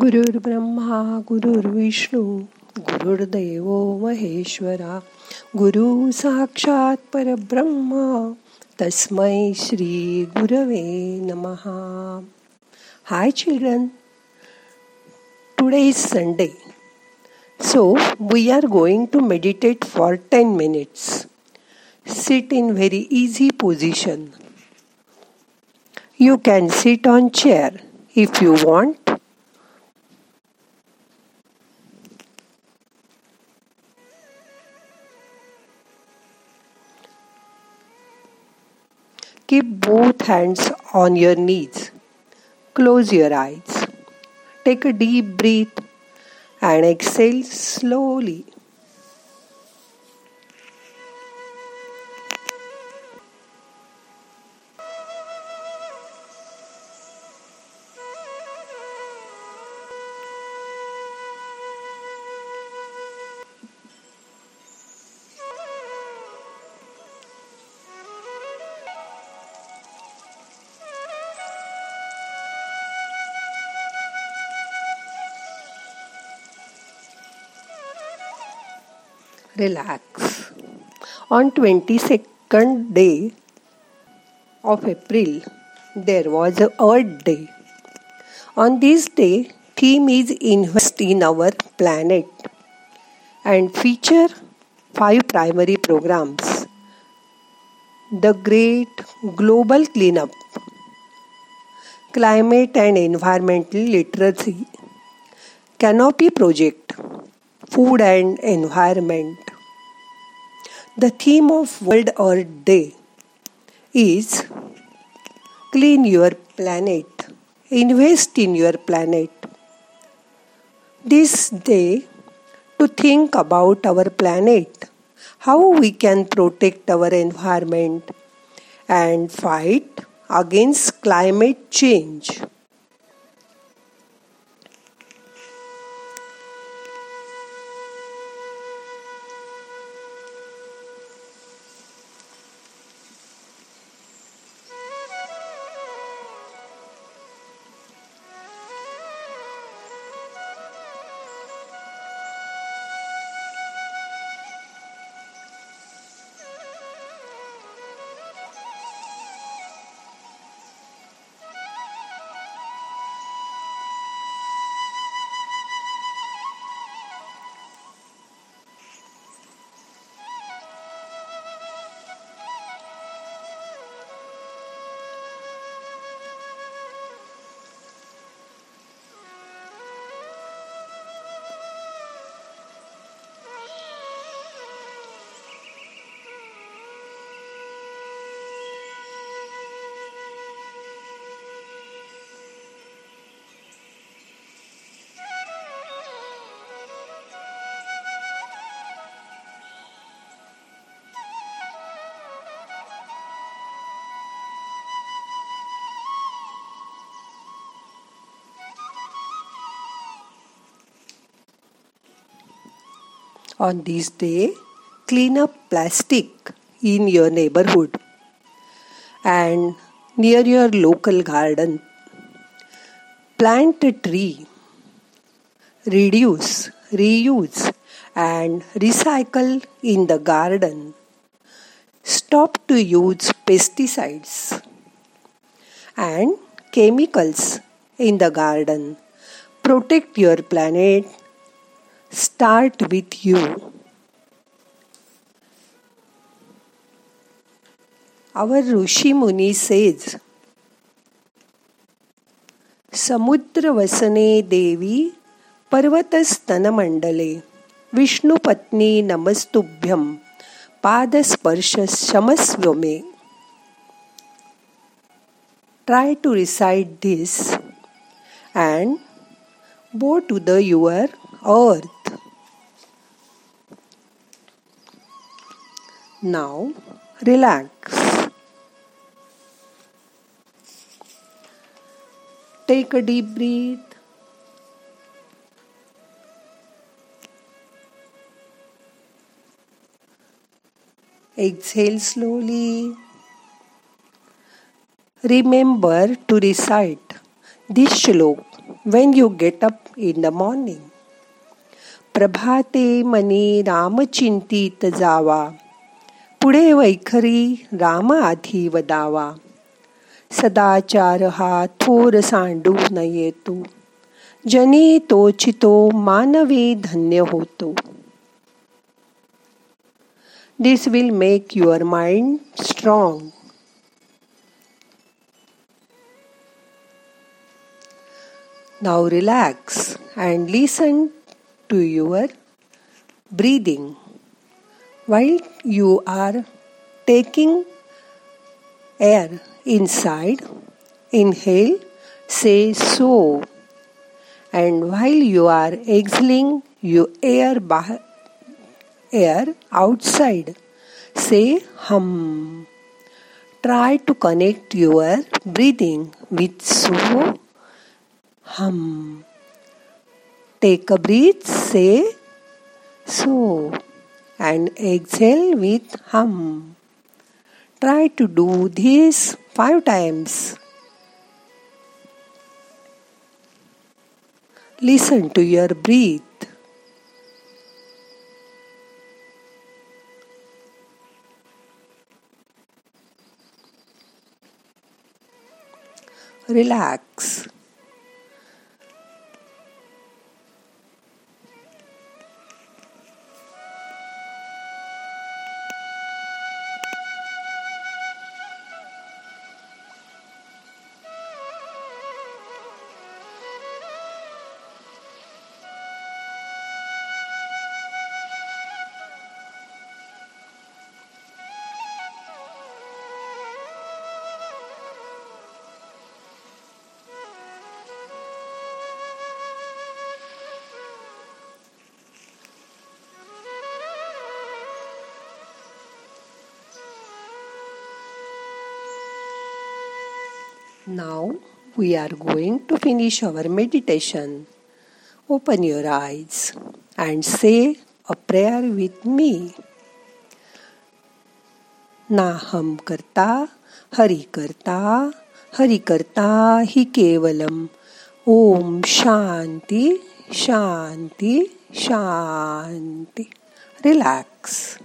गुरुर् ब्रह्मा गुरुर्विष्णू गुरुर्देव महेश्वरा, गुरु साक्षात परब्रह्म, तस्मै श्री गुरवे नमहा hi children today is Sunday so we are going to meditate for ten minutes sit in very easy position. You can sit on chair if you want. Keep both hands on your knees. Close your eyes. Take a deep breath and exhale slowly. Relax. On 22nd day of April, there was a Earth Day. On this day, theme is invest in our planet and feature five primary programs. The Great Global Cleanup, Climate and Environmental Literacy, Canopy Project, food and environment. The theme of World Earth Day is Clean Your Planet, Invest in Your Planet. This day, to think about our planet, how we can protect our environment and fight against climate change. On this day, clean up plastic in your neighborhood and near your local garden. Plant a tree. Reduce, reuse, and recycle in the garden. Stop to use pesticides and chemicals in the garden. Protect your planet start with you. Our Rishi Muni says, समुद्रवसने देवी पर्वतस्तनमण्डले विष्णुपत्नी नमस्तुभ्यं पादस्पर्श क्षमस्व मे Try to recite this and bow to the your earth. Now relax. Take a deep breath. Exhale slowly. Remember to recite this shlok when you get up in the morning. प्रभाते money रामचिंतित जावा पुढे वैखरी राम आधी वदावा. सदाचार हा थोर सांडू नये तू. जनी तोचितो मानवी धन्य होतो. This will make your mind strong Now relax and listen to your breathing. While you are taking air inside, inhale, say so. And while you are exhaling, you air, bah- air outside, say hum. Try to connect your breathing with so hum. Take a breath, say so, and exhale with hum. Try to do this five times. Listen to your breath. Relax. Now we are going to finish our meditation. Open your eyes and say a prayer with me. नाहम करता हरि करता हरि करता हि केवलम ओम शांती शांती शांती relax